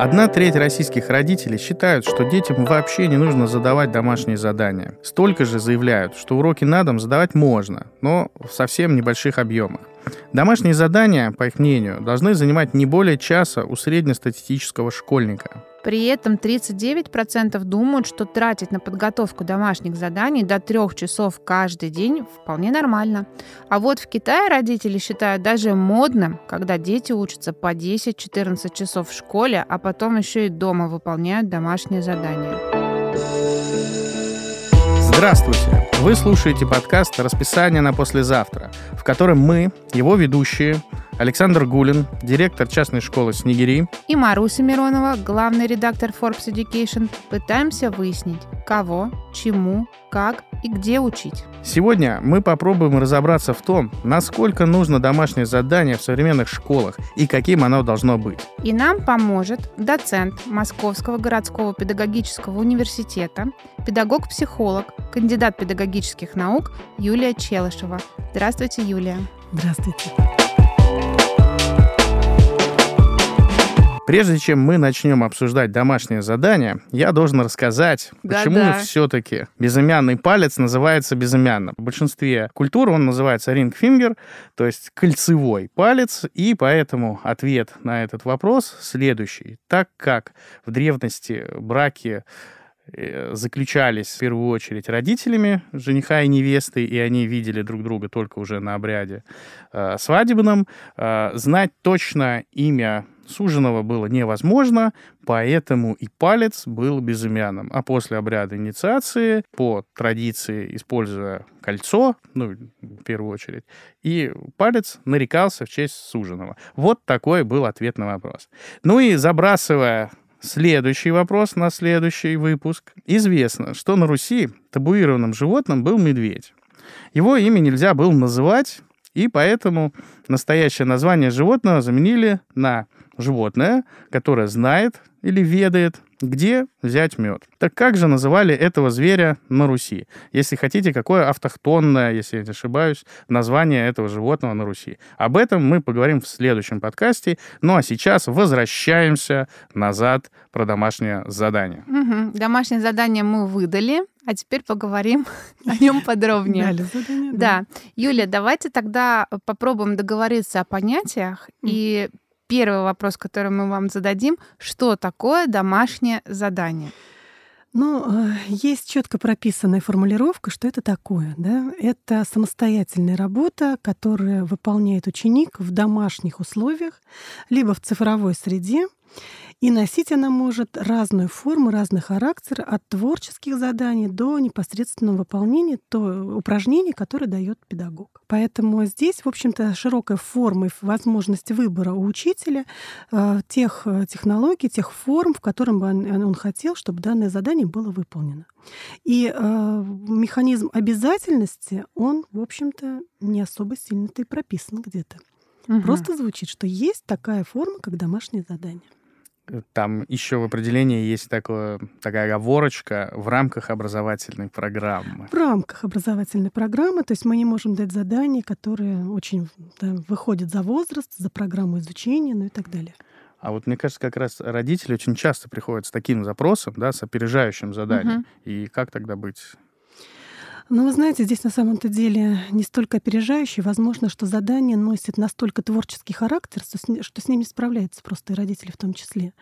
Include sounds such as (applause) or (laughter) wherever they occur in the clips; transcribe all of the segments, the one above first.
Одна треть российских родителей считают, что детям вообще не нужно задавать домашние задания. Столько же заявляют, что уроки на дом задавать можно, но в совсем небольших объемах. Домашние задания, по их мнению, должны занимать не более часа у среднестатистического школьника. При этом 39% думают, что тратить на подготовку домашних заданий до трех часов каждый день вполне нормально. А вот в Китае родители считают даже модным, когда дети учатся по 10-14 часов в школе, а потом еще и дома выполняют домашние задания. Здравствуйте! Вы слушаете подкаст «Расписание на послезавтра», в котором мы, его ведущие, Александр Гулин, директор частной школы «Снегири». И Маруся Миронова, главный редактор Forbes Education, пытаемся выяснить, кого, чему, как и где учить. Сегодня мы попробуем разобраться в том, насколько нужно домашнее задание в современных школах и каким оно должно быть. И нам поможет доцент Московского городского педагогического университета, педагог-психолог, кандидат педагогических наук Юлия Челышева. Здравствуйте, Юлия. Здравствуйте. Прежде чем мы начнем обсуждать домашнее задание, я должен рассказать, Да-да. почему все-таки безымянный палец называется безымянным. В большинстве культур он называется ring finger, то есть кольцевой палец, и поэтому ответ на этот вопрос следующий. Так как в древности браки э, заключались в первую очередь родителями жениха и невесты, и они видели друг друга только уже на обряде э, свадебном, э, знать точно имя суженого было невозможно, поэтому и палец был безымянным. А после обряда инициации, по традиции, используя кольцо, ну, в первую очередь, и палец нарекался в честь суженого. Вот такой был ответ на вопрос. Ну и забрасывая Следующий вопрос на следующий выпуск. Известно, что на Руси табуированным животным был медведь. Его имя нельзя было называть, и поэтому настоящее название животного заменили на животное, которое знает или ведает, где взять мед. Так как же называли этого зверя на Руси? Если хотите, какое автохтонное, если я не ошибаюсь, название этого животного на Руси? Об этом мы поговорим в следующем подкасте. Ну а сейчас возвращаемся назад про домашнее задание. Мгм. Домашнее задание мы выдали, а теперь поговорим (laughs) о нем подробнее. Дали задание, Да. Юля, давайте тогда попробуем договориться о понятиях. И первый вопрос, который мы вам зададим, что такое домашнее задание? Ну, э, есть четко прописанная формулировка, что это такое. Да? Это самостоятельная работа, которую выполняет ученик в домашних условиях, либо в цифровой среде. И носить она может разную форму, разный характер, от творческих заданий до непосредственного выполнения то упражнений, которое дает педагог. Поэтому здесь, в общем-то, широкая форма и возможность выбора у учителя э, тех э, технологий, тех форм, в котором бы он, хотел, чтобы данное задание было выполнено. И э, механизм обязательности, он, в общем-то, не особо сильно-то и прописан где-то. Мгм. Просто звучит, что есть такая форма, как домашнее задание. Там еще в определении есть такое, такая оговорочка в рамках образовательной программы. В рамках образовательной программы, то есть мы не можем дать задание, которое очень да, выходит за возраст, за программу изучения, ну и так далее. А вот мне кажется, как раз родители очень часто приходят с таким запросом, да, с опережающим заданием. Мгм. И как тогда быть? Но вы знаете, здесь на самом-то деле не столько опережающий, возможно, что задание носит настолько творческий характер, что с, ни- что с ним не справляются просто и родители в том числе.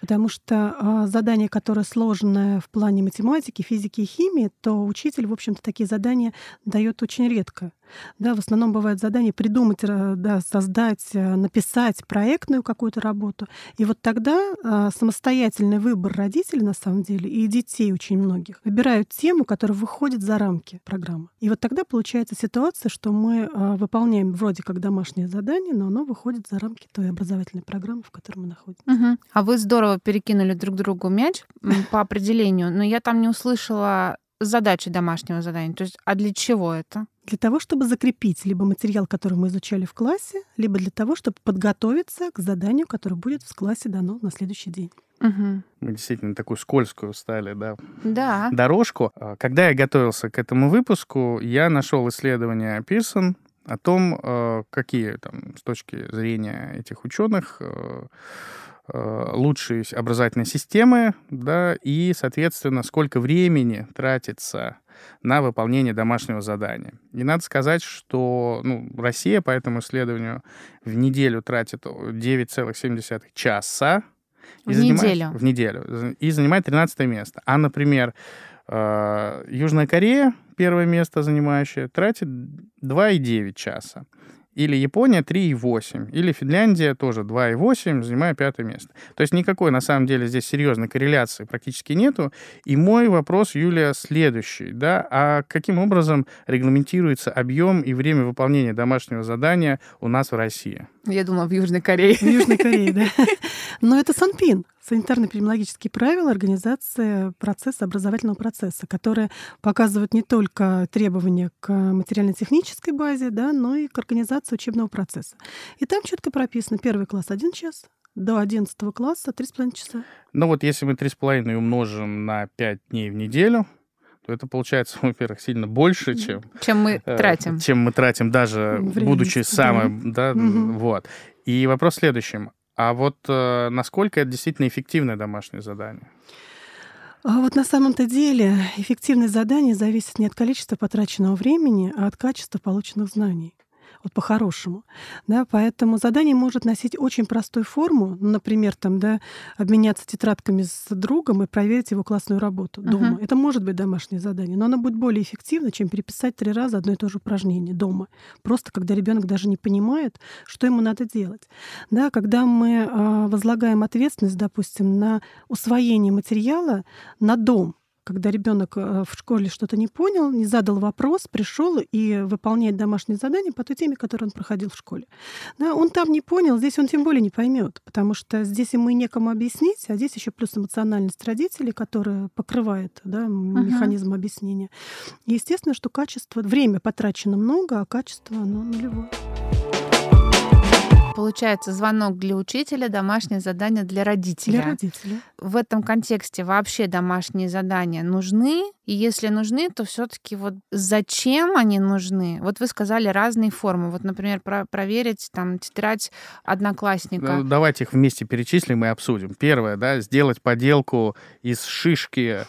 Потому что а, задание, которое сложное в плане математики, физики и химии, то учитель, в общем-то, такие задания дает очень редко. Да, в основном бывает задание придумать, да, создать, э, написать проектную какую-то работу. И вот тогда а, самостоятельный выбор родителей, на самом деле, и детей очень многих, выбирают тему, которая выходит за рамки программы. И вот тогда получается ситуация, что мы а, выполняем вроде как домашнее задание, но оно выходит за рамки той образовательной программы, в которой мы находимся. Мгм. А вы здорово перекинули друг другу мяч (laughs) по определению, но я там не услышала задачи домашнего задания. То есть, а для чего это? Для того, чтобы закрепить либо материал, который мы изучали в классе, либо для того, чтобы подготовиться к заданию, которое будет в классе дано на следующий день. Мгм. Мы действительно такую скользкую стали, да, Да. дорожку. А, Когда я готовился к этому выпуску, я нашел исследование Пирсон о том, э, какие там с точки зрения этих ученых э, лучшие образовательные системы, да, и, соответственно, сколько времени тратится на выполнение домашнего задания. И надо сказать, что ну, Россия по этому исследованию в неделю тратит 9,7 часа. В неделю? В неделю. И занимает 13 место. А, например, э, Южная Корея, первое место занимающая, тратит 2,9 часа. Или Япония 3,8. Или Финляндия тоже 2,8, занимая пятое место. То есть никакой, на самом деле, здесь серьезной корреляции практически нету. И мой вопрос, Юлия, следующий. Да? А каким образом регламентируется объем и время выполнения домашнего задания у нас в России? Я думала, в Южной Корее. В Южной Корее, да. (laughs) Но это Санпин, санитарно-эпидемиологические правила организации процесса, образовательного процесса, которые показывают не только требования к материально-технической базе, да, но и к организации учебного процесса. И там четко прописано первый класс один час, до 11 класса 3,5 часа. Ну вот если мы 3,5 умножим на 5 дней в неделю, то это получается, (laughs) во-первых, сильно больше, чем... Чем мы э, тратим. Чем мы тратим, даже Время, будучи самым... Да, да угу. вот. И вопрос в следующем. А вот э, насколько это действительно эффективное домашнее задание? А вот на самом-то деле эффективность задания зависит не от количества потраченного времени, а от качества полученных знаний вот по-хорошему. Да, поэтому задание может носить очень простую форму, например, там, да, обменяться тетрадками с другом и проверить его классную работу uh-huh. дома. Это может быть домашнее задание, но оно будет более эффективно, чем переписать три раза одно и то же упражнение дома. Просто когда ребенок даже не понимает, что ему надо делать. Да, когда мы э, возлагаем ответственность, допустим, на усвоение материала на дом, когда ребенок э, в школе что-то не понял, не задал вопрос, пришел и выполняет домашнее задание по той теме, которую он проходил в школе. Да, он там не понял, здесь он тем более не поймет, потому что здесь ему и некому объяснить, а здесь еще плюс эмоциональность родителей, которая покрывает да, механизм uh-huh. объяснения. И естественно, что качество, время потрачено много, а качество оно нулевое получается звонок для учителя, домашнее задание для родителя. Для родителя. В этом контексте вообще домашние задания нужны? И если нужны, то все-таки вот зачем они нужны? Вот вы сказали разные формы. Вот, например, про проверить там тетрадь одноклассника. Ну, давайте их вместе перечислим и обсудим. Первое, да, сделать поделку из шишки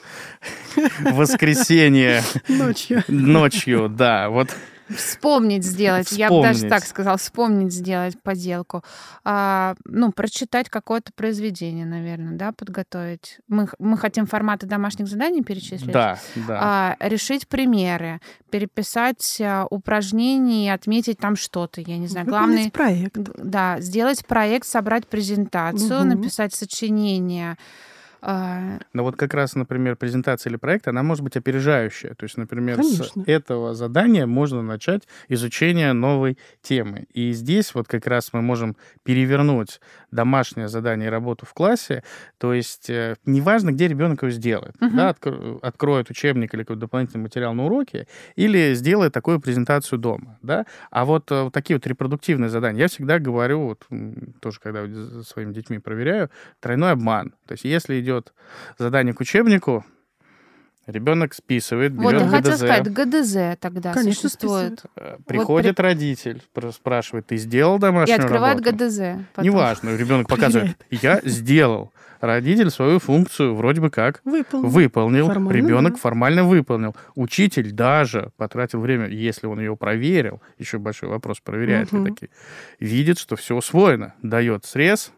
в воскресенье. (laughs) Ночью. Ночью, да. Вот Вспомнить сделать. Вспомнить. Я бы даже так сказала, вспомнить сделать поделку. А, ну, прочитать какое-то произведение, наверное, да, подготовить. Мы, мы хотим форматы домашних заданий перечислить. Да, да. А, решить примеры, переписать а, упражнения, отметить там что-то, я не знаю. Главный проект. Да, сделать проект, собрать презентацию, угу. написать сочинение. А, Но вот как раз, например, презентация или проект, она может быть опережающая. То есть, например, Конечно. с этого задания можно начать изучение новой темы. И здесь вот как раз мы можем перевернуть домашнее задание и работу в классе. То есть э, неважно, где ребенок его сделает. Угу. Да, откроет учебник или какой-то дополнительный материал на уроке, или сделает такую презентацию дома. Да? А вот, э, вот такие вот репродуктивные задания, я всегда говорю, вот тоже когда своими детьми проверяю, тройной обман. То есть если идет задание к учебнику, Ребенок списывает, берет вот, я ГДЗ. хотела сказать, ГДЗ тогда Конечно, существует. Списывает. Э, приходит вот, родитель, спрашивает, ты сделал домашнюю работу? И открывает работу? ГДЗ. Потом. Неважно, ребенок показывает, я сделал. Родитель свою функцию вроде бы как выполнил. выполнил. Формально, ребенок да. формально выполнил. Учитель даже потратил время, если он ее проверил, еще большой вопрос, проверяет угу. ли такие, видит, что все усвоено, дает срез.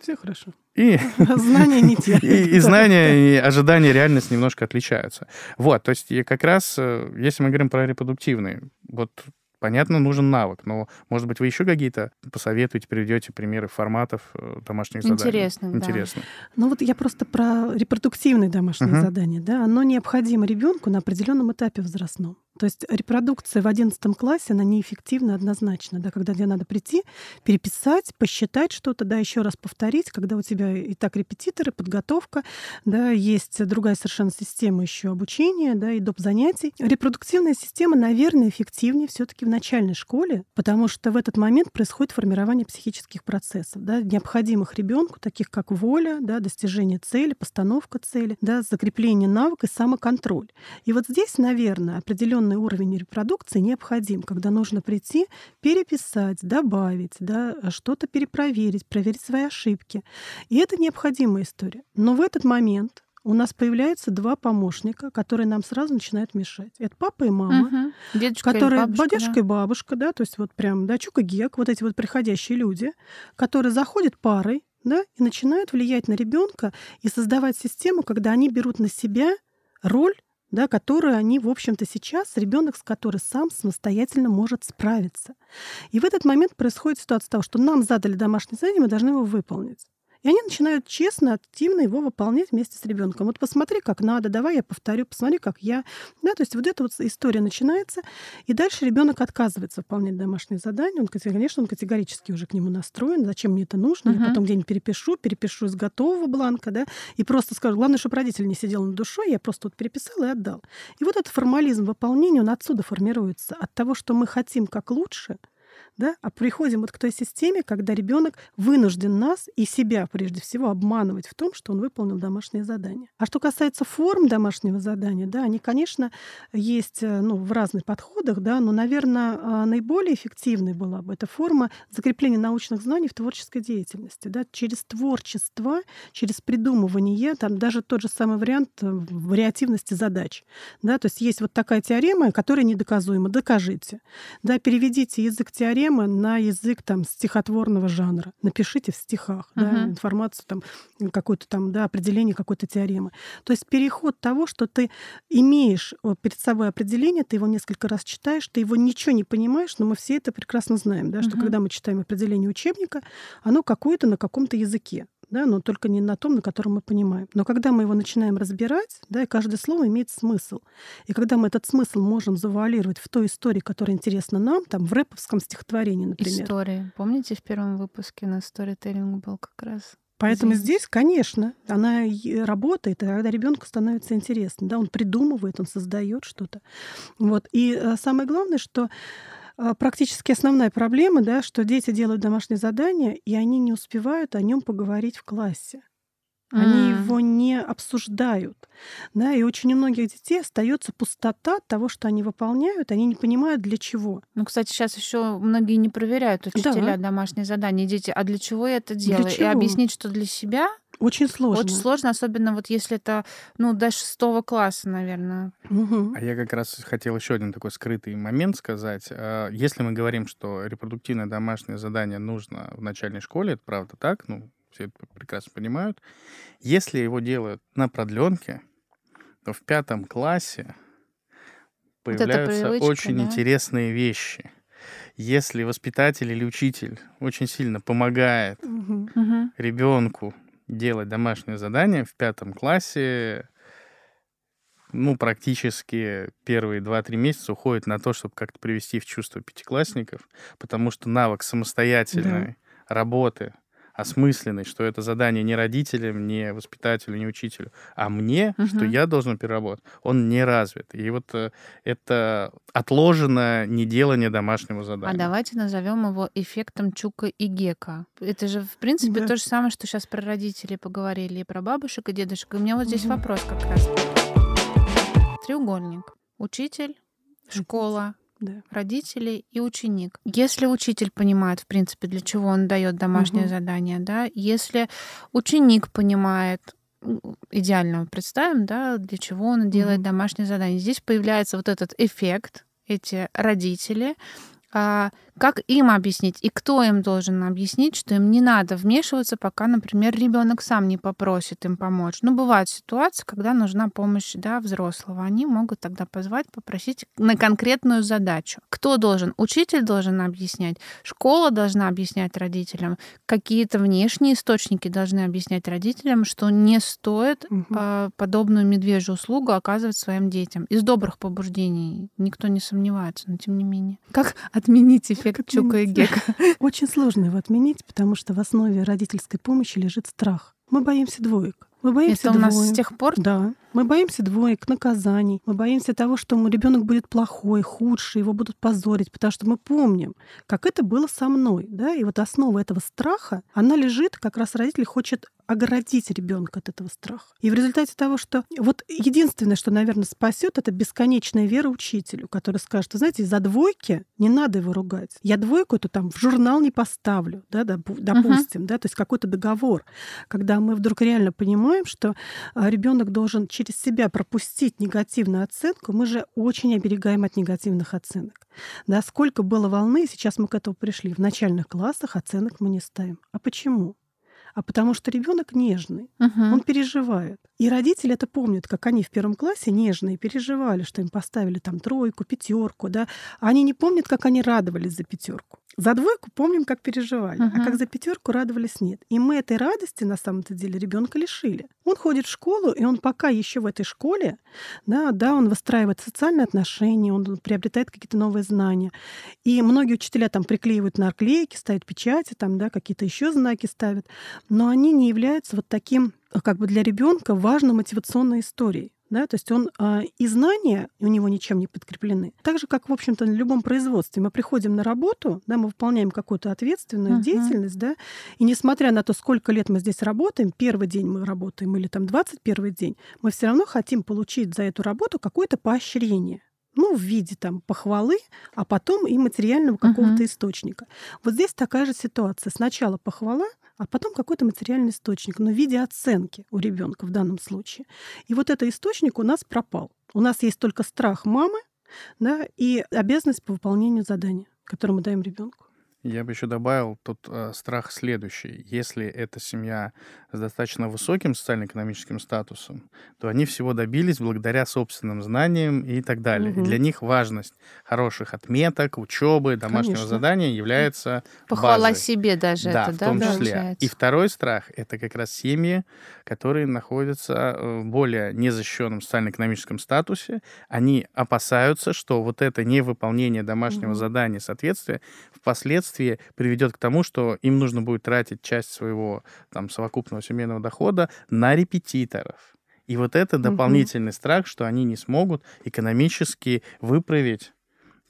Все хорошо. И, (laughs) знания не те. (laughs) И, и знания, и ожидания, реальность немножко отличаются. Вот, то есть как раз, э, если мы говорим про репродуктивные, вот Понятно, нужен навык, но, может быть, вы еще какие-то посоветуете, приведете примеры форматов э, домашних заданий? Интересно, да. Интересно. Ну вот я просто про репродуктивные домашние uh-huh. задания. Да? Оно необходимо ребенку на определенном этапе возрастном. То есть репродукция в 11 классе, она неэффективна однозначно, да, когда тебе надо прийти, переписать, посчитать что-то, да, еще раз повторить, когда у тебя и так репетиторы, подготовка, да, есть другая совершенно система еще обучения, да, и доп. занятий. Репродуктивная система, наверное, эффективнее все таки в начальной школе, потому что в этот момент происходит формирование психических процессов, да, необходимых ребенку, таких как воля, да, достижение цели, постановка цели, да, закрепление навыка и самоконтроль. И вот здесь, наверное, определенно определенный уровень репродукции необходим, когда нужно прийти, переписать, добавить, да, что-то перепроверить, проверить свои ошибки. И это необходимая история. Но в этот момент у нас появляются два помощника, которые нам сразу начинают мешать. Это папа и мама, угу. дедушка которые и бабушка, дедушка да. и бабушка, да, то есть вот прям да, Чук и Гек, вот эти вот приходящие люди, которые заходят парой, да, и начинают влиять на ребенка и создавать систему, когда они берут на себя роль да, которую они, в общем-то, сейчас, ребенок, с которым сам самостоятельно может справиться. И в этот момент происходит ситуация того, что нам задали домашнее задание, мы должны его выполнить. И они начинают честно, активно его выполнять вместе с ребенком. Вот посмотри, как надо, давай я повторю, посмотри, как я. Да, то есть вот эта вот история начинается, и дальше ребенок отказывается выполнять домашнее задание. Он, конечно, он категорически уже к нему настроен. Зачем мне это нужно? Я потом где-нибудь перепишу, перепишу из готового бланка, да, и просто скажу, главное, чтобы родитель не сидел над душой, я просто вот переписал и отдал. И вот этот формализм выполнения, он отсюда формируется. От того, что мы хотим как лучше — да, а приходим вот к той системе, когда ребенок вынужден нас и себя прежде всего обманывать в том, что он выполнил домашнее задание. А что касается форм домашнего задания, да, они, конечно, есть э, ну, в разных подходах, да, но, наверное, а, наиболее эффективной была бы эта форма закрепления научных знаний в творческой деятельности, да, через творчество, через придумывание, там даже тот же самый вариант э, вариативности задач, да, то есть есть вот такая теорема, которая недоказуема, докажите, да, переведите язык теоремы теоремы на язык там стихотворного жанра. Напишите в стихах uh-huh. да, информацию там какое-то там да, определение какой-то теоремы. То есть переход того, что ты имеешь перед собой определение, ты его несколько раз читаешь, ты его ничего не понимаешь, но мы все это прекрасно знаем, да, uh-huh. что когда мы читаем определение учебника, оно какое-то на каком-то языке да, но только не на том, на котором мы понимаем. Но когда мы его начинаем разбирать, да, и каждое слово имеет смысл. И когда мы этот смысл можем завуалировать в той истории, которая интересна нам, там, в рэповском стихотворении, например. Истории. Помните, в первом выпуске на сторителлинг был как раз Поэтому здесь. здесь, конечно, она работает, и когда ребенку становится интересно, да, он придумывает, он создает что-то. Вот. И э, самое главное, что практически основная проблема, да, что дети делают домашнее задание, и они не успевают о нем поговорить в классе. Они mm. его не обсуждают. Да, и очень у многих детей остается пустота от того, что они выполняют, они не понимают, для чего. Ну, кстати, сейчас еще многие не проверяют учителя да. домашние задания. Дети, а для чего я это делаю? И объяснить, что для себя очень сложно. Очень сложно, особенно вот если это, ну, до шестого класса, наверное. Угу. А я как раз хотел еще один такой скрытый момент сказать. А, если мы говорим, что репродуктивное домашнее задание нужно в начальной школе, это правда так, ну, все это прекрасно понимают. Если его делают на продленке, то в пятом классе появляются вот очень да? интересные вещи. Если воспитатель или учитель очень сильно помогает угу. ребенку делать домашнее задание в пятом классе, ну, практически первые 2-3 месяца уходит на то, чтобы как-то привести в чувство пятиклассников, потому что навык самостоятельной да. работы осмысленный, что это задание не родителям, не воспитателю, не учителю, а мне, угу. что я должен переработать, он не развит. И вот э, это отложенное неделание домашнего задания. А давайте назовем его эффектом Чука и Гека. Это же, в принципе, да. то же самое, что сейчас про родителей поговорили, и про бабушек и дедушек. И у меня вот здесь угу. вопрос как раз. Треугольник. Учитель, школа, да. родители и ученик. Если учитель понимает, в принципе, для чего он дает домашнее угу. задание, да, если ученик понимает, идеально представим, да, для чего он делает угу. домашнее задание. Здесь появляется вот этот эффект, эти родители, а, как им объяснить и кто им должен объяснить, что им не надо вмешиваться, пока, например, ребенок сам не попросит им помочь. Ну, бывают ситуации, когда нужна помощь да, взрослого. Они могут тогда позвать, попросить на конкретную задачу. Кто должен? Учитель должен объяснять, школа должна объяснять родителям, какие-то внешние источники должны объяснять родителям, что не стоит угу. э, подобную медвежью услугу оказывать своим детям. Из добрых побуждений никто не сомневается, но тем не менее. Как отменить эффект эффект Чука и Гека. Очень сложно его отменить, потому что в основе родительской помощи лежит страх. Мы боимся двоек. Мы боимся Это у нас с тех пор? Да. Мы боимся двоек, наказаний. Мы боимся того, что ребенок будет плохой, худший, его будут позорить, потому что мы помним, как это было со мной. Да? И вот основа этого страха, она лежит, как раз родитель хочет оградить ребенка от этого страха. И в результате того, что вот единственное, что, наверное, спасет, это бесконечная вера учителю, который скажет, знаете, за двойки не надо его ругать. Я двойку эту там в журнал не поставлю, да, допустим, uh-huh. да, то есть какой-то договор, когда мы вдруг реально понимаем, что а, ребенок должен через себя пропустить негативную оценку, мы же очень оберегаем от негативных оценок. Да, сколько было волны, сейчас мы к этому пришли. В начальных классах оценок мы не ставим. А почему? а потому что ребенок нежный, угу. он переживает. И родители это помнят, как они в первом классе нежные переживали, что им поставили там тройку, пятерку, да. Они не помнят, как они радовались за пятерку. За двойку помним, как переживали, uh-huh. а как за пятерку радовались нет. И мы этой радости на самом-то деле ребенка лишили. Он ходит в школу, и он пока еще в этой школе, да, да, он выстраивает социальные отношения, он приобретает какие-то новые знания. И многие учителя там приклеивают наклейки, ставят печати, там, да, какие-то еще знаки ставят, но они не являются вот таким как бы для ребенка важной мотивационной историей да, то есть он э, и знания у него ничем не подкреплены. Так же, как, в общем-то, на любом производстве. Мы приходим на работу, да, мы выполняем какую-то ответственную uh-huh. деятельность, да, и несмотря на то, сколько лет мы здесь работаем, первый день мы работаем или там 21 день, мы все равно хотим получить за эту работу какое-то поощрение ну, в виде там похвалы, а потом и материального какого-то uh-huh. источника. Вот здесь такая же ситуация. Сначала похвала, а потом какой-то материальный источник, но в виде оценки у ребенка в данном случае. И вот этот источник у нас пропал. У нас есть только страх мамы да, и обязанность по выполнению задания, которое мы даем ребенку. Я бы еще добавил тут э, страх следующий. Если это семья с достаточно высоким социально-экономическим статусом, то они всего добились благодаря собственным знаниям и так далее. Угу. И для них важность хороших отметок, учебы, домашнего Конечно. задания является Похвала базой. себе даже да, это, в том да, числе. Получается. И второй страх — это как раз семьи, которые находятся в более незащищенном социально-экономическом статусе. Они опасаются, что вот это невыполнение домашнего угу. задания, соответствие, впоследствии приведет к тому, что им нужно будет тратить часть своего там, совокупного семейного дохода на репетиторов. И вот это дополнительный угу. страх, что они не смогут экономически выправить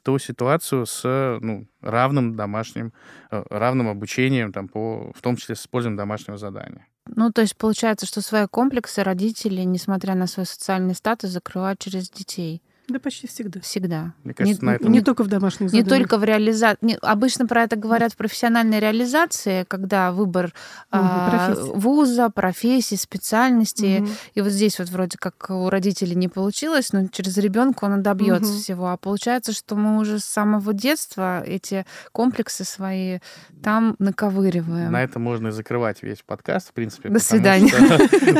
ту ситуацию с ну, равным домашним, э, равным обучением, там, по, в том числе с использованием домашнего задания. Ну, то есть получается, что свои комплексы родители, несмотря на свой социальный статус, закрывают через детей. Да почти всегда. Всегда. Мне кажется, не, на этом... не только в домашних заданиях. Не только в реализации. Обычно про это говорят в профессиональной реализации, когда выбор угу, а, вуза, профессии, специальности. Угу. И вот здесь вот вроде как у родителей не получилось, но через ребенка он добьется угу. всего. А получается, что мы уже с самого детства эти комплексы свои там наковыриваем. На это можно и закрывать весь подкаст, в принципе. До свидания.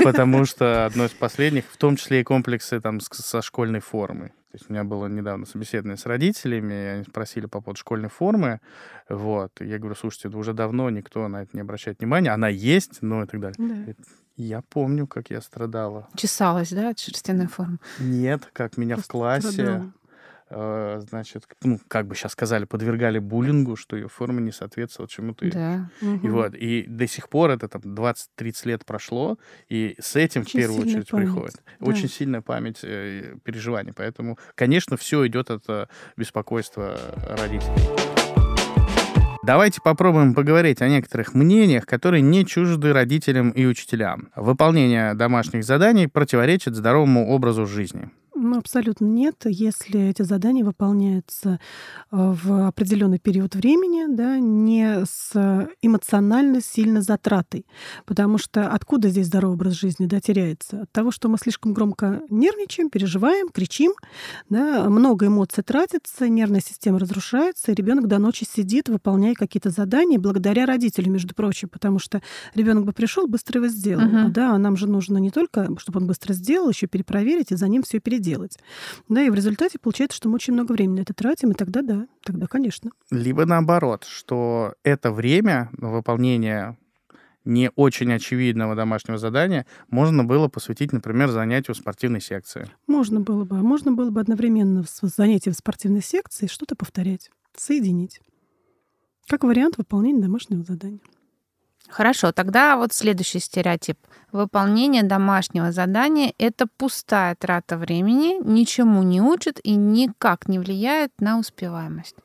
(laughs) Потому что одно из последних, в том числе и комплексы там со школьной формой. То есть у меня было недавно собеседование с родителями, и они спросили по поводу школьной формы. Вот. И я говорю, слушайте, уже давно никто на это не обращает внимания. Она есть, но и так далее. Да. Я помню, как я страдала. Чесалась, да, от шерстяной формы? Нет, как меня Просто в классе... Страдала значит, ну, как бы сейчас сказали, подвергали буллингу, что ее форма не соответствовала чему-то. Да. И вот, и до сих пор это там 20-30 лет прошло, и с этим Очень в первую очередь память. приходит. Да. Очень сильная память э, переживаний. Поэтому, конечно, все идет от э, беспокойства родителей. Давайте попробуем поговорить о некоторых мнениях, которые не чужды родителям и учителям. Выполнение домашних заданий противоречит здоровому образу жизни. Ну, абсолютно нет. Если эти задания выполняются э, в определенный период времени, да, не с эмоционально сильно затратой. Потому что откуда здесь здоровый образ жизни да, теряется? От того, что мы слишком громко нервничаем, переживаем, кричим, да, много эмоций тратится, нервная система разрушается, и ребенок до ночи сидит, выполняя какие-то задания, благодаря родителям, между прочим, потому что ребенок бы пришел, быстро его сделал. Uh-huh. Да, а нам же нужно не только, чтобы он быстро сделал, еще перепроверить и за ним все переделать делать. Да, и в результате получается, что мы очень много времени на это тратим, и тогда да, тогда, конечно. Либо наоборот, что это время выполнения не очень очевидного домашнего задания можно было посвятить, например, занятию в спортивной секции. Можно было бы. А можно было бы одновременно с занятием в спортивной секции что-то повторять, соединить. Как вариант выполнения домашнего задания. Хорошо, тогда вот следующий стереотип. Выполнение домашнего задания — это пустая трата времени, ничему не учит и никак не влияет на успеваемость.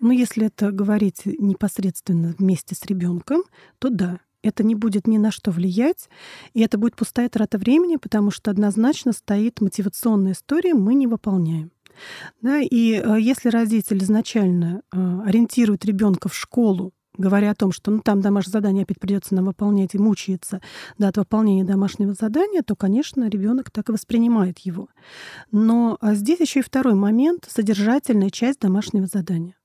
Ну, если это говорить непосредственно вместе с ребенком, то да, это не будет ни на что влиять, и это будет пустая трата времени, потому что однозначно стоит мотивационная история «мы не выполняем». Да, и э, если родитель изначально э, ориентирует ребенка в школу говоря о том, что ну, там домашнее задание опять придется нам выполнять и мучается да, от выполнения домашнего задания, то, конечно, ребенок так и воспринимает его. Но а здесь еще и второй момент — содержательная часть домашнего задания.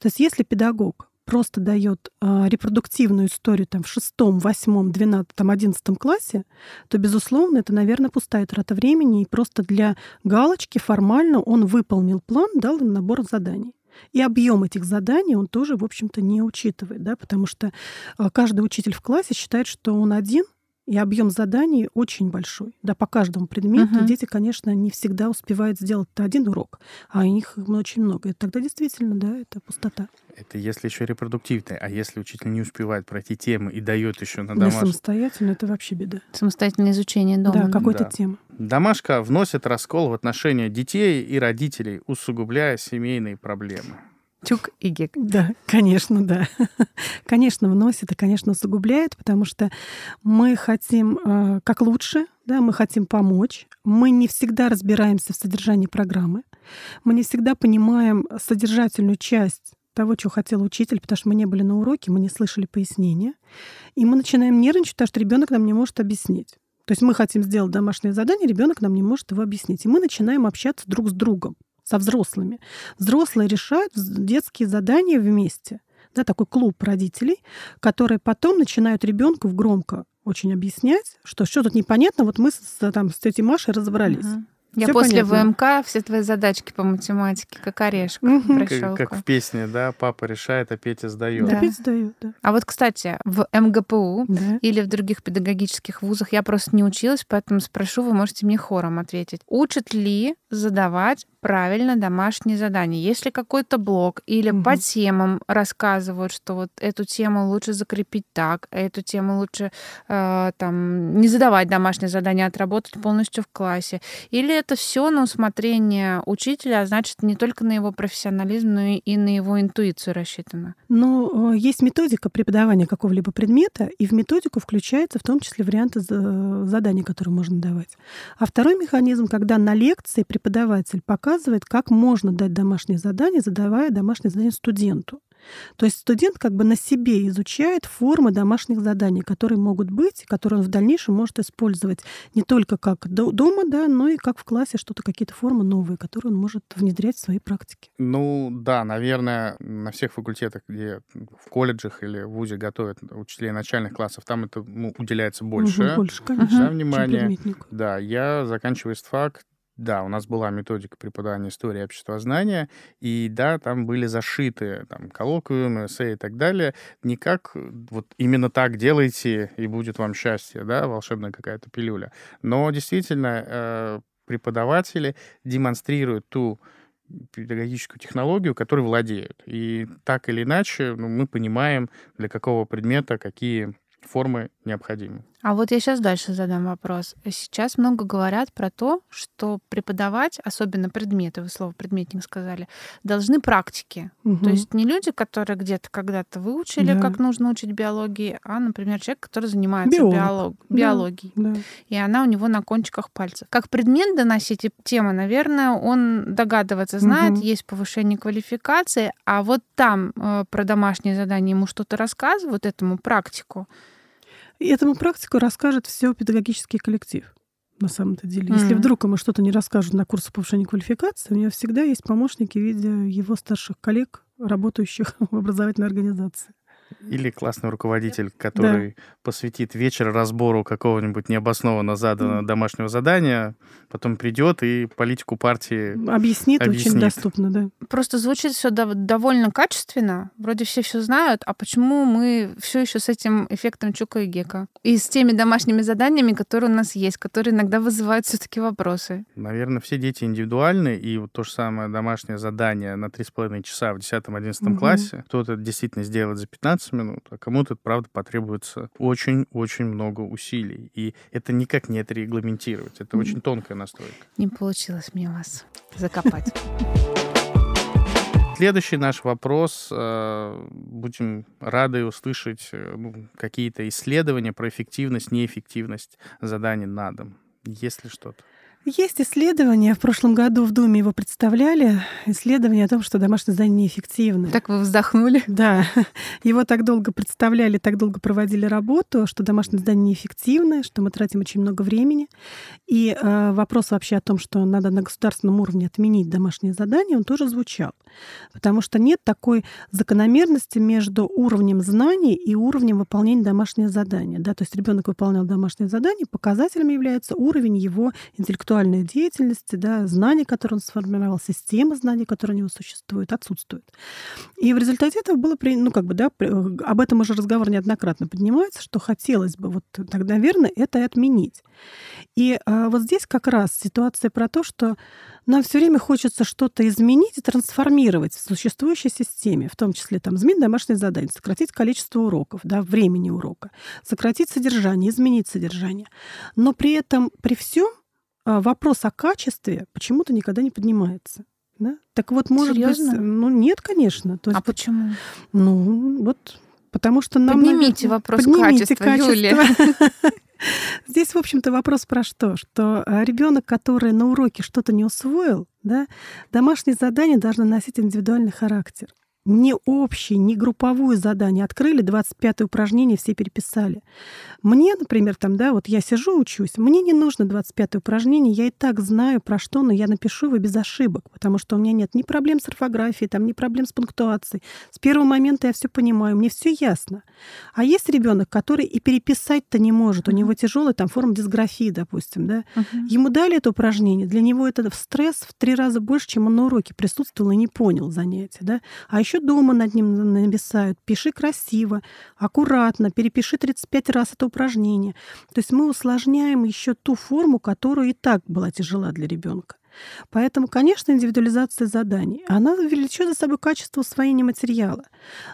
То есть если педагог просто дает э, репродуктивную историю там, в шестом, восьмом, двенадцатом, одиннадцатом классе, то, безусловно, это, наверное, пустая трата времени, и просто для галочки формально он выполнил план, дал им набор заданий. И объем этих заданий он тоже, в общем-то, не учитывает, да, потому что а, каждый учитель в классе считает, что он один, и объем заданий очень большой. Да, по каждому предмету uh-huh. дети, конечно, не всегда успевают сделать один урок, а их очень много. И тогда действительно, да, это пустота. Это если еще репродуктивный, а если учитель не успевает пройти темы и дает еще на домашку. самостоятельно, это вообще беда. Самостоятельное изучение дома. Да, какой-то да. темы. Домашка вносит раскол в отношения детей и родителей, усугубляя семейные проблемы. Чук и гек. Да, конечно, да. (laughs) конечно, вносит и, конечно, усугубляет, потому что мы хотим э, как лучше, да, мы хотим помочь. Мы не всегда разбираемся в содержании программы. Мы не всегда понимаем содержательную часть того, что хотел учитель, потому что мы не были на уроке, мы не слышали пояснения. И мы начинаем нервничать, потому что ребенок нам не может объяснить. То есть мы хотим сделать домашнее задание, ребенок нам не может его объяснить. И мы начинаем общаться друг с другом со взрослыми. Взрослые решают детские задания вместе. Да, такой клуб родителей, которые потом начинают ребенку в громко очень объяснять, что что тут непонятно, вот мы с, там, с тетей Машей разобрались. Угу. Я Всё после понятно. ВМК все твои задачки по математике, как орешка, угу. как, как в песне, да, папа решает, а Петя сдает. Да. А Петя сдает, да. А вот, кстати, в МГПУ да. или в других педагогических вузах я просто не училась, поэтому спрошу, вы можете мне хором ответить. Учат ли задавать правильно домашние задания. Если какой-то блок или угу. по темам рассказывают, что вот эту тему лучше закрепить так, а эту тему лучше э, там не задавать домашнее задание, а отработать полностью в классе. Или это все на усмотрение учителя, а значит не только на его профессионализм, но и на его интуицию рассчитано. Ну, есть методика преподавания какого-либо предмета, и в методику включается в том числе варианты заданий, которые можно давать. А второй механизм, когда на лекции преподаватель пока показывает, как можно дать домашнее задание, задавая домашнее задание студенту. То есть студент как бы на себе изучает формы домашних заданий, которые могут быть, которые он в дальнейшем может использовать не только как дома, да, но и как в классе что-то, какие-то формы новые, которые он может внедрять в своей практике. Ну да, наверное, на всех факультетах, где в колледжах или в ВУЗе готовят учителей начальных классов, там это ну, уделяется больше, угу, больше конечно, да, внимания. Да, я заканчиваю ИСТФАК, да, у нас была методика преподавания истории обществознания, и да, там были зашиты там, коллоквиумы, эссе и так далее. Не как вот именно так делайте, и будет вам счастье, да, волшебная какая-то пилюля. Но действительно, э, преподаватели демонстрируют ту педагогическую технологию, которой владеют. И так или иначе ну, мы понимаем, для какого предмета какие формы необходимы. А вот я сейчас дальше задам вопрос. Сейчас много говорят про то, что преподавать, особенно предметы, вы слово предметник сказали, должны практики. Угу. То есть не люди, которые где-то когда-то выучили, да. как нужно учить биологии, а, например, человек, который занимается Биолог. биолог, биологией. Да. И она у него на кончиках пальцев. Как предмет доносить темы, наверное, он догадываться знает, угу. есть повышение квалификации, а вот там э, про домашние задания ему что-то рассказывают, этому практику. И этому практику расскажет все педагогический коллектив на самом-то деле. Если mm-hmm. вдруг ему что-то не расскажут на курсе повышения квалификации, у него всегда есть помощники в виде его старших коллег, работающих (laughs) в образовательной организации. Или классный руководитель, который да. посвятит вечер разбору какого-нибудь необоснованно заданного mm. домашнего задания, потом придет и политику партии объяснит, объяснит. очень доступно, да. Просто звучит все довольно качественно. Вроде все все знают, а почему мы все еще с этим эффектом Чука и Гека? И с теми домашними заданиями, которые у нас есть, которые иногда вызывают все-таки вопросы. Наверное, все дети индивидуальны, и вот то же самое домашнее задание на 3,5 часа в 10-11 угу. классе, кто-то действительно сделает за 15 15 минут, а кому-то, правда, потребуется очень-очень много усилий. И это никак не отрегламентировать. Это очень тонкая настройка. Не получилось мне вас закопать. Следующий наш вопрос. Э, будем рады услышать э, ну, какие-то исследования про эффективность, неэффективность заданий на дом. Есть ли что-то? Есть исследования, в прошлом году в Думе его представляли, исследование о том, что домашнее задание неэффективно. Так вы вздохнули? Да, его так долго представляли, так долго проводили работу, что домашнее задание неэффективно, что мы тратим очень много времени. И э, вопрос вообще о том, что надо на государственном уровне отменить домашнее задание, он тоже звучал. Потому что нет такой закономерности между уровнем знаний и уровнем выполнения домашнего задания. Да? То есть ребенок выполнял домашнее задание, показателем является уровень его интеллектуальной деятельности, да, знаний, которые он сформировал, система знаний, которые у него существует, отсутствует. И в результате этого было, ну, как бы, да, об этом уже разговор неоднократно поднимается, что хотелось бы, вот тогда, наверное, это и отменить. И а, вот здесь как раз ситуация про то, что нам все время хочется что-то изменить и трансформировать в существующей системе, в том числе там изменить домашнее задание, сократить количество уроков, да, времени урока, сократить содержание, изменить содержание. Но при этом, при всем а, вопрос о качестве почему-то никогда не поднимается. Да? Так вот, может Серьезно? быть, ну нет, конечно. То есть, а почему? Ну вот, потому что нам поднимите вопрос поднимите качества, качество. Юлия. Здесь, в общем-то, вопрос про что? Что а, ребенок, который на уроке что-то не усвоил, да, домашние задания должны носить индивидуальный характер не общий, не групповое задание. Открыли 25 упражнение, все переписали. Мне, например, там, да, вот я сижу, учусь, мне не нужно 25 упражнение, я и так знаю, про что, но я напишу его без ошибок, потому что у меня нет ни проблем с орфографией, там, ни проблем с пунктуацией. С первого момента я все понимаю, мне все ясно. А есть ребенок, который и переписать-то не может, у него тяжелая там форма дисграфии, допустим, да. Uh-huh. Ему дали это упражнение, для него это в стресс в три раза больше, чем он на уроке присутствовал и не понял занятия, да. А еще дома над ним нависают. Пиши красиво, аккуратно, перепиши 35 раз это упражнение. То есть мы усложняем еще ту форму, которая и так была тяжела для ребенка. Поэтому, конечно, индивидуализация заданий, она влечет за собой качество усвоения материала.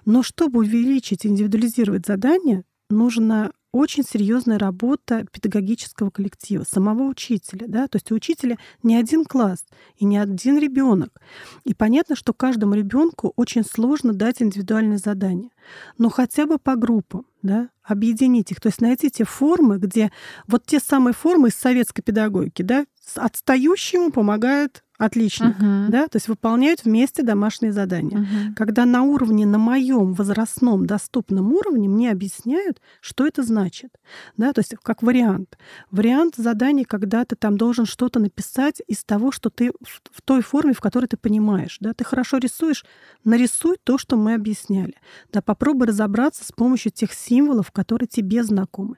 Но чтобы увеличить, индивидуализировать задания, нужно очень серьезная работа педагогического коллектива, самого учителя. Да? То есть у учителя не один класс и не один ребенок. И понятно, что каждому ребенку очень сложно дать индивидуальное задание. Но хотя бы по группам, да, объединить их. То есть найти те формы, где вот те самые формы из советской педагогики, да, отстающему помогает отличник, uh-huh. да, то есть выполняют вместе домашние задания. Uh-huh. Когда на уровне, на моем возрастном доступном уровне мне объясняют, что это значит, да, то есть как вариант. Вариант заданий, когда ты там должен что-то написать из того, что ты в, в той форме, в которой ты понимаешь, да, ты хорошо рисуешь, нарисуй то, что мы объясняли, да, попробуй разобраться с помощью тех символов, которые тебе знакомы.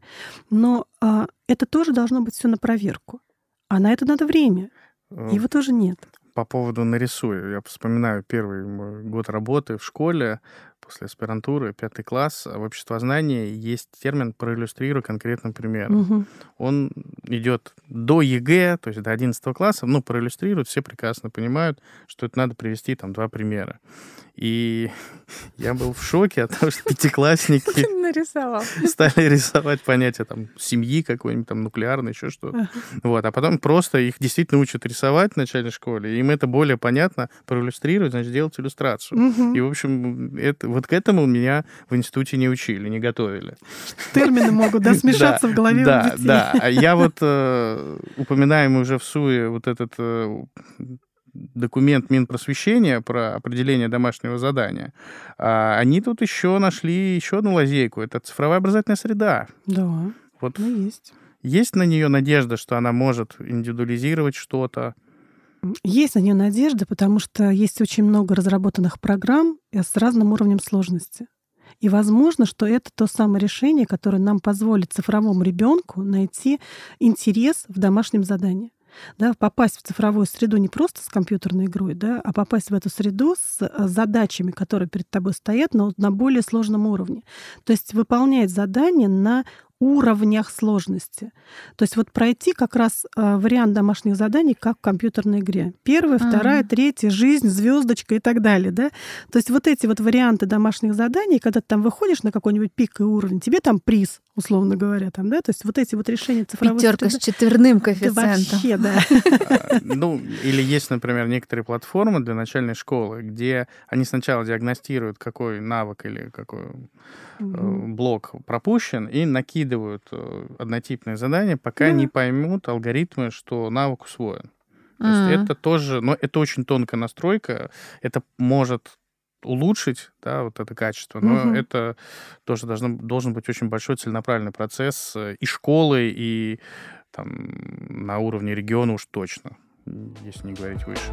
Но а, это тоже должно быть все на проверку. А на это надо время. Э, Его тоже нет. По поводу нарисую. Я вспоминаю первый год работы в школе после аспирантуры, пятый класс, в обществознании есть термин «проиллюстрирую конкретным примером». Угу. Он идет до ЕГЭ, то есть до 11 класса, ну, проиллюстрируют, все прекрасно понимают, что это надо привести там два примера. И (laughs) я был в шоке от того, что пятиклассники (laughs) нарисовал. стали рисовать понятие там семьи какой-нибудь, там нуклеарной, еще что-то. Вот, а потом просто их действительно учат рисовать в начальной школе, им это более понятно проиллюстрировать, значит, делать иллюстрацию. И, в общем, это, вот к этому меня в институте не учили, не готовили. Термины могут, да, (laughs) смешаться в голове да. Да, да. Я вот э, упоминаемый уже в СУЕ вот этот э, документ Минпросвещения про определение домашнего задания, а они тут еще нашли еще одну лазейку. Это цифровая образовательная среда. Да, вот есть. Есть на нее надежда, что она может индивидуализировать что-то? Есть на нее надежда, потому что есть очень много разработанных программ с разным уровнем сложности. И возможно, что это то самое решение, которое нам позволит цифровому ребенку найти интерес в домашнем задании да, попасть в цифровую среду не просто с компьютерной игрой, да, а попасть в эту среду с э, задачами, которые перед тобой стоят, но на более сложном уровне. То есть выполнять задания на уровнях сложности. То есть вот пройти как раз э, вариант домашних заданий, как в компьютерной игре. Первая, вторая, mm-hmm. третья, жизнь, звездочка и так далее. Да? То есть вот эти вот варианты домашних заданий, когда ты там выходишь на какой-нибудь пик и уровень, тебе там приз, условно говоря, там, да, то есть вот эти вот решения цифровой Пятерка с четверным коэффициентом. вообще, да. А, ну, или есть, например, некоторые платформы для начальной школы, где они сначала диагностируют, какой навык или какой блок пропущен, и накидывают э, однотипные задания, пока не поймут алгоритмы, что навык усвоен. То есть это тоже, но это очень тонкая настройка, это может улучшить, да, вот это качество, но угу. это тоже должно, должен быть очень большой целенаправленный процесс э, и школы, и там на уровне региона уж точно, если не говорить выше.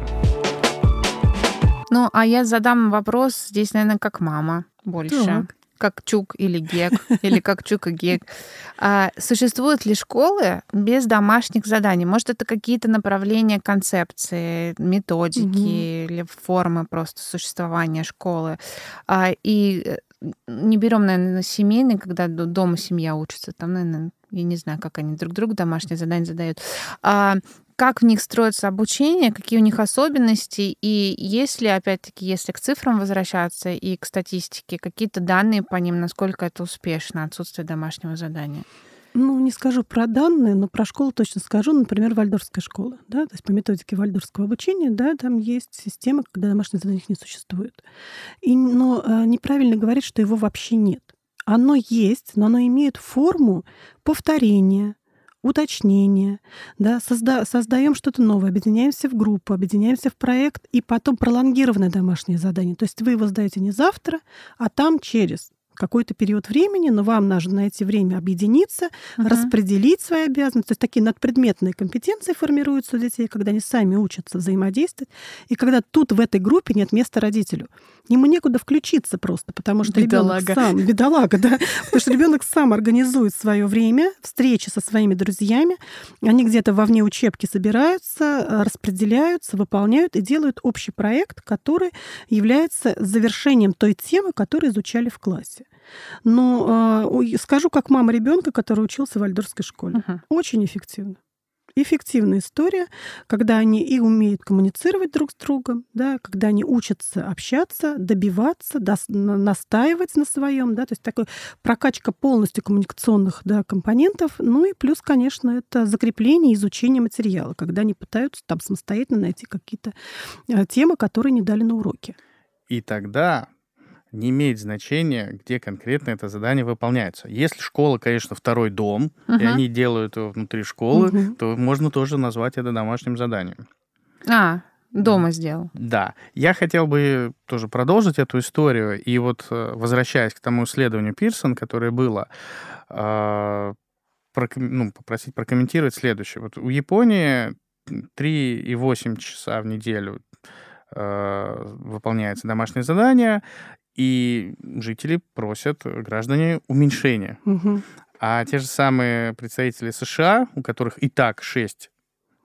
Ну, а я задам вопрос здесь, наверное, как мама больше. Так как Чук или Гек, или как Чук и Гек. А существуют ли школы без домашних заданий? Может, это какие-то направления концепции, методики угу. или формы просто существования школы? А, и э, не берем, наверное, семейный, когда дома семья учится, там, наверное, я не знаю, как они друг другу домашние задания задают. А, как в них строится обучение, какие у них особенности, и если, опять-таки, если к цифрам возвращаться и к статистике, какие-то данные по ним, насколько это успешно, отсутствие домашнего задания? Ну, не скажу про данные, но про школу точно скажу. Например, Вальдорфская школа. Да? То есть по методике вальдорфского обучения, да, там есть система, когда домашних заданий не существует. И, но э, неправильно говорить, что его вообще нет. Оно есть, но оно имеет форму повторения, уточнения, да, созда создаем что-то новое, объединяемся в группу, объединяемся в проект, и потом пролонгированное домашнее задание. То есть вы его сдаете не завтра, а там через какой-то период времени, но вам нужно найти время объединиться, uh-huh. распределить свои обязанности. То есть такие надпредметные компетенции формируются у детей, когда они сами учатся взаимодействовать, и когда тут в этой группе нет места родителю. Ему некуда включиться просто, потому что ребенок сам, бедолага, да, потому что ребенок сам организует свое время, встречи со своими друзьями, они где-то во вне учебки собираются, распределяются, выполняют и делают общий проект, который является завершением той темы, которую изучали в классе. Но э, скажу, как мама ребенка, который учился в Альдорской школе. Uh-huh. Очень эффективно. Эффективная история, когда они и умеют коммуницировать друг с другом, да, когда они учатся общаться, добиваться, до, настаивать на своем, да, то есть такой прокачка полностью коммуникационных да, компонентов. Ну и плюс, конечно, это закрепление и изучение материала, когда они пытаются там самостоятельно найти какие-то э, темы, которые не дали на уроке. И тогда не имеет значения, где конкретно это задание выполняется. Если школа, конечно, второй дом, uh-huh. и они делают его внутри школы, uh-huh. то можно тоже назвать это домашним заданием. А, дома сделал. Да. Я хотел бы тоже продолжить эту историю. И вот э, возвращаясь к тому исследованию Пирсон, которое было, э, ну, попросить прокомментировать следующее. Вот у Японии 3,8 часа в неделю э, выполняется домашнее задание, и жители просят э, граждане уменьшения. Угу. А те же самые представители США, у которых и так 6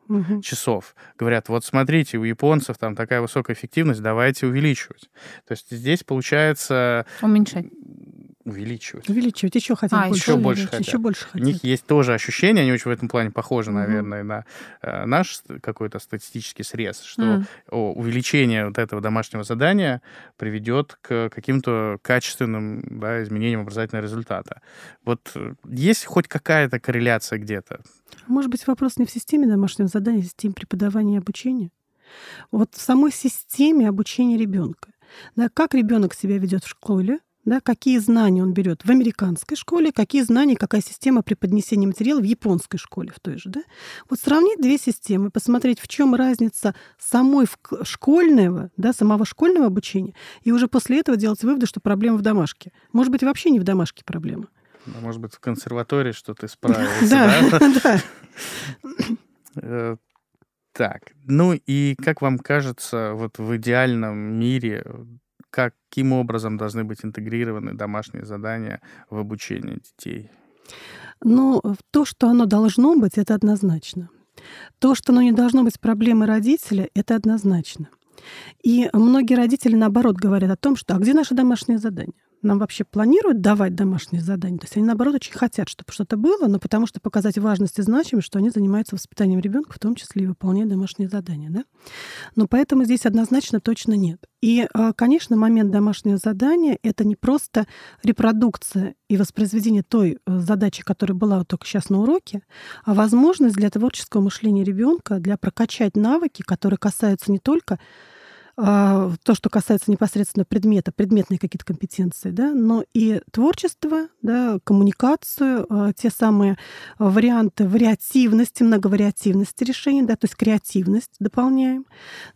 угу. часов, говорят, вот смотрите, у японцев там такая высокая эффективность, давайте увеличивать. То есть здесь получается... Уменьшать увеличивать. Увеличивать, еще хотят а, больше. Еще больше хотят. Еще больше хотят. У них есть тоже ощущение, они очень в этом плане похожи, наверное, на э, наш какой-то статистический срез, что mm. увеличение вот этого домашнего задания приведет к каким-то качественным да, изменениям образовательного результата. Вот э, есть хоть какая-то корреляция где-то? Может быть, вопрос не в системе домашнего задания, а в системе преподавания и обучения? Вот в самой системе обучения ребенка. Да, как ребенок себя ведет в школе, да, какие знания он берет в американской школе, какие знания, какая система преподнесения материала в японской школе в той же. Да? Вот сравнить две системы, посмотреть, в чем разница самой школьного, да, самого школьного обучения, и уже после этого делать выводы, что проблема в домашке. Может быть, вообще не в домашке проблема. Может быть, в консерватории что-то исправится, (laughs) да? Да. Э, так, ну и как вам кажется, вот в идеальном мире каким образом должны быть интегрированы домашние задания в обучение детей? Ну, то, что оно должно быть, это однозначно. То, что оно не должно быть проблемой родителя, это однозначно. И многие родители, наоборот, говорят о том, что «а где наши домашние задания?» нам вообще планируют давать домашние задания. То есть они, наоборот, очень хотят, чтобы что-то было, но потому что показать важность и значимость, что они занимаются воспитанием ребенка, в том числе и выполняют домашние задания. Да? Но поэтому здесь однозначно точно нет. И, а, конечно, момент домашнего задания — это не просто репродукция и воспроизведение той э, задачи, которая была только сейчас на уроке, а возможность для творческого мышления ребенка, для прокачать навыки, которые касаются не только то, что касается непосредственно предмета, предметные какие-то компетенции, да, но и творчество, да, коммуникацию, а, те самые варианты вариативности, многовариативности решений, да, то есть креативность дополняем.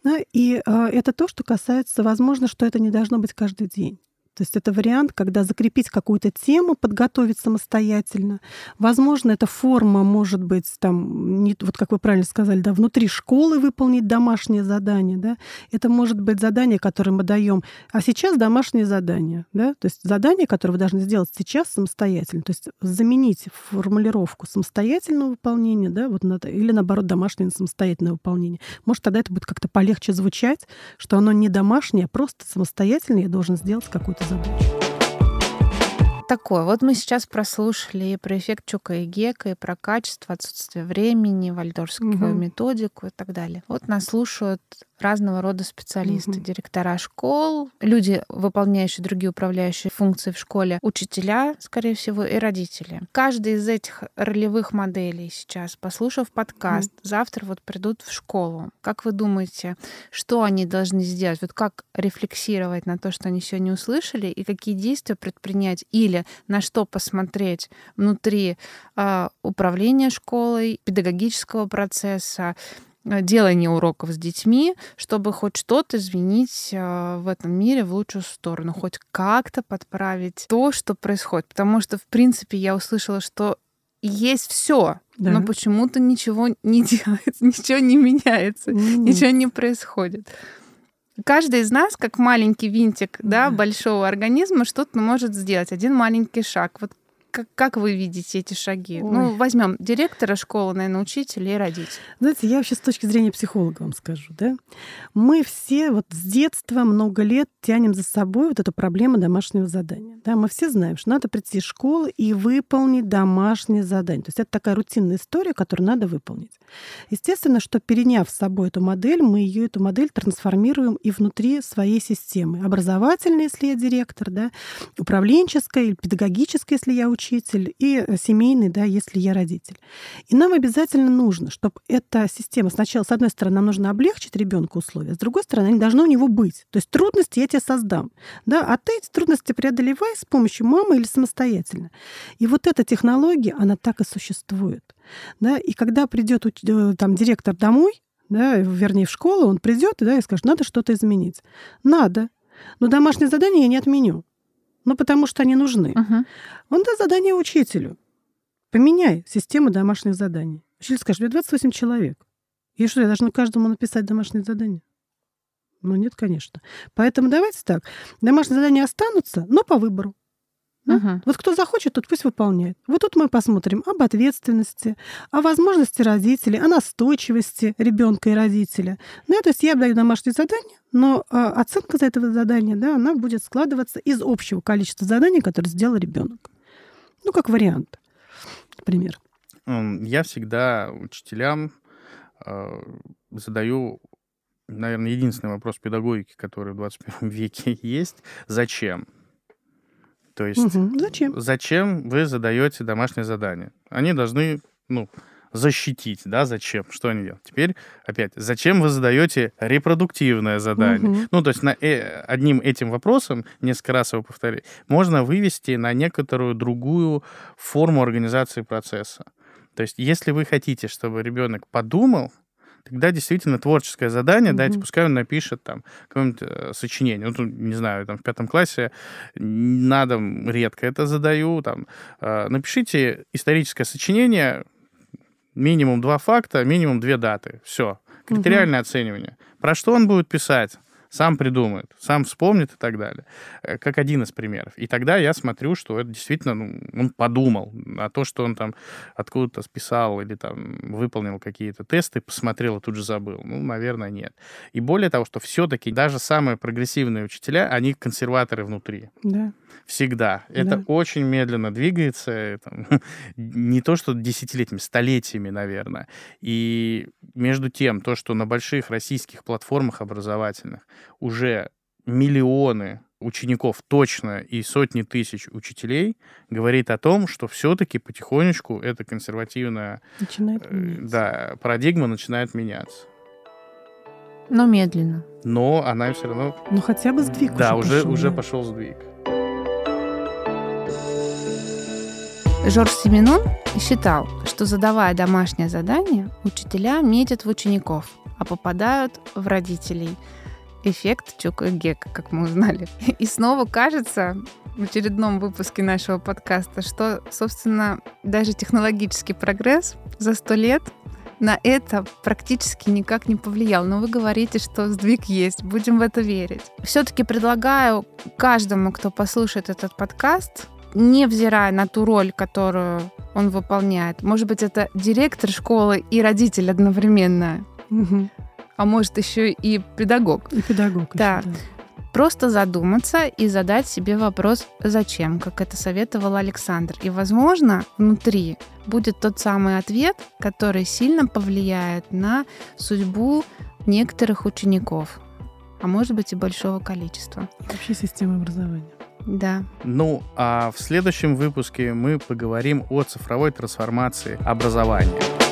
Да, и а, это то, что касается, возможно, что это не должно быть каждый день. То есть это вариант, когда закрепить какую-то тему, подготовить самостоятельно. Возможно, эта форма может быть там, не, вот как вы правильно сказали, да, внутри школы выполнить домашнее задание. Да? Это может быть задание, которое мы даем. А сейчас домашнее задание. Да? То есть задание, которое вы должны сделать сейчас самостоятельно. То есть заменить формулировку самостоятельного выполнения, да, вот на, или наоборот домашнее самостоятельное выполнение. Может, тогда это будет как-то полегче звучать, что оно не домашнее, а просто самостоятельно я должен сделать какую-то задачу такое. Вот мы сейчас прослушали про эффект Чука и Гека, и про качество, отсутствие времени, вальдорскую угу. методику и так далее. Вот нас слушают разного рода специалисты, угу. директора школ, люди, выполняющие другие управляющие функции в школе, учителя, скорее всего, и родители. Каждый из этих ролевых моделей сейчас, послушав подкаст, угу. завтра вот придут в школу. Как вы думаете, что они должны сделать? Вот как рефлексировать на то, что они сегодня услышали, и какие действия предпринять или на что посмотреть внутри э, управления школой, педагогического процесса, э, делания уроков с детьми, чтобы хоть что-то изменить э, в этом мире в лучшую сторону, хоть как-то подправить то, что происходит. Потому что, в принципе, я услышала, что есть все, да. но почему-то ничего не (laughs) делается, ничего не меняется, mm-hmm. ничего не происходит. Каждый из нас, как маленький винтик да, большого организма, что-то может сделать. Один маленький шаг. Вот как, как вы видите эти шаги? Ой. Ну, возьмем директора школы, наверное, учителя и родителей. Знаете, я вообще с точки зрения психолога вам скажу, да? Мы все вот с детства много лет тянем за собой вот эту проблему домашнего задания. Да, мы все знаем, что надо прийти в школу и выполнить домашнее задание. То есть это такая рутинная история, которую надо выполнить. Естественно, что переняв с собой эту модель, мы ее, эту модель трансформируем и внутри своей системы. Образовательная, если я директор, да, управленческая или педагогическая, если я учитель, учитель, и э, семейный, да, если я родитель. И нам обязательно нужно, чтобы эта система сначала, с одной стороны, нам нужно облегчить ребенку условия, с другой стороны, они должны у него быть. То есть трудности я тебе создам, да, а ты эти трудности преодолевай с помощью мамы или самостоятельно. И вот эта технология, она так и существует. Да, и когда придет э, там директор домой, да, вернее, в школу, он придет да, и скажет, надо что-то изменить. Надо. Но домашнее задание я не отменю. Ну, потому что они нужны. Uh-huh. Он даст задание учителю. Поменяй систему домашних заданий. Учитель скажет, мне 28 человек. И что, я должна каждому написать домашнее задание? Ну, нет, конечно. Поэтому давайте так. Домашние задания останутся, но по выбору. Да? Угу. Вот кто захочет, тот пусть выполняет. Вот тут мы посмотрим об ответственности, о возможности родителей, о настойчивости ребенка и родителя. Ну, то есть я даю домашнее задание, но а, оценка за этого задания, да, она будет складываться из общего количества заданий, которые сделал ребенок. Ну, как вариант, например. Я всегда учителям э, задаю, наверное, единственный вопрос педагогики, который в 21 (laughs) веке есть. Зачем? То есть угу. зачем? Зачем вы задаете домашнее задание? Они должны, ну, защитить, да, зачем? Что они делают? Теперь опять, зачем вы задаете репродуктивное задание? Угу. Ну, то есть на э, одним этим вопросом, несколько раз его повторить, можно вывести на некоторую другую форму организации процесса. То есть если вы хотите, чтобы ребенок подумал, тогда действительно творческое задание, mm-hmm. дайте, пускай он напишет там какое-нибудь э, сочинение. Ну, не знаю, там в пятом классе на дом редко это задаю. Там, э, напишите историческое сочинение, минимум два факта, минимум две даты. Все. Критериальное mm-hmm. оценивание. Про что он будет писать? Сам придумает, сам вспомнит и так далее. Э, как один из примеров. И тогда я смотрю, что это действительно, ну, он подумал, а то, что он там откуда-то списал или там выполнил какие-то тесты, посмотрел и тут же забыл. Ну, наверное, нет. И более того, что все-таки даже самые прогрессивные учителя, они консерваторы внутри. Да. Всегда. Это Да. очень медленно двигается. это (laughs) не то, что десятилетиями, столетиями, наверное. И между тем, то, что на больших российских платформах образовательных уже миллионы учеников точно и сотни тысяч учителей говорит о том, что все-таки потихонечку эта консервативная Начинает э, меняться. да, парадигма начинает меняться. Но медленно. Но она все равно... Ну хотя бы сдвиг да, уже уже, пошел, уже пошел сдвиг. Жорж Семенон считал, что задавая домашнее задание, учителя метят в учеников, а попадают в родителей. Эффект Чука Гека, как мы узнали. (laughs) И снова кажется в очередном выпуске нашего подкаста, что, собственно, даже технологический прогресс за сто лет на это практически никак не повлиял. Но вы говорите, что сдвиг есть. Будем в это верить. Все-таки предлагаю каждому, кто послушает этот подкаст, невзирая на ту роль, которую он выполняет. Может быть, это директор школы и родитель одновременно. А может еще и педагог. И педагог. Да. еще, Просто задуматься и задать себе вопрос «Зачем?», как это советовал Александр. И, возможно, внутри будет тот самый ответ, который сильно повлияет на судьбу некоторых учеников, а может быть и большого количества. Вообще система образования. Да. Ну, а в следующем выпуске мы поговорим о цифровой трансформации образования.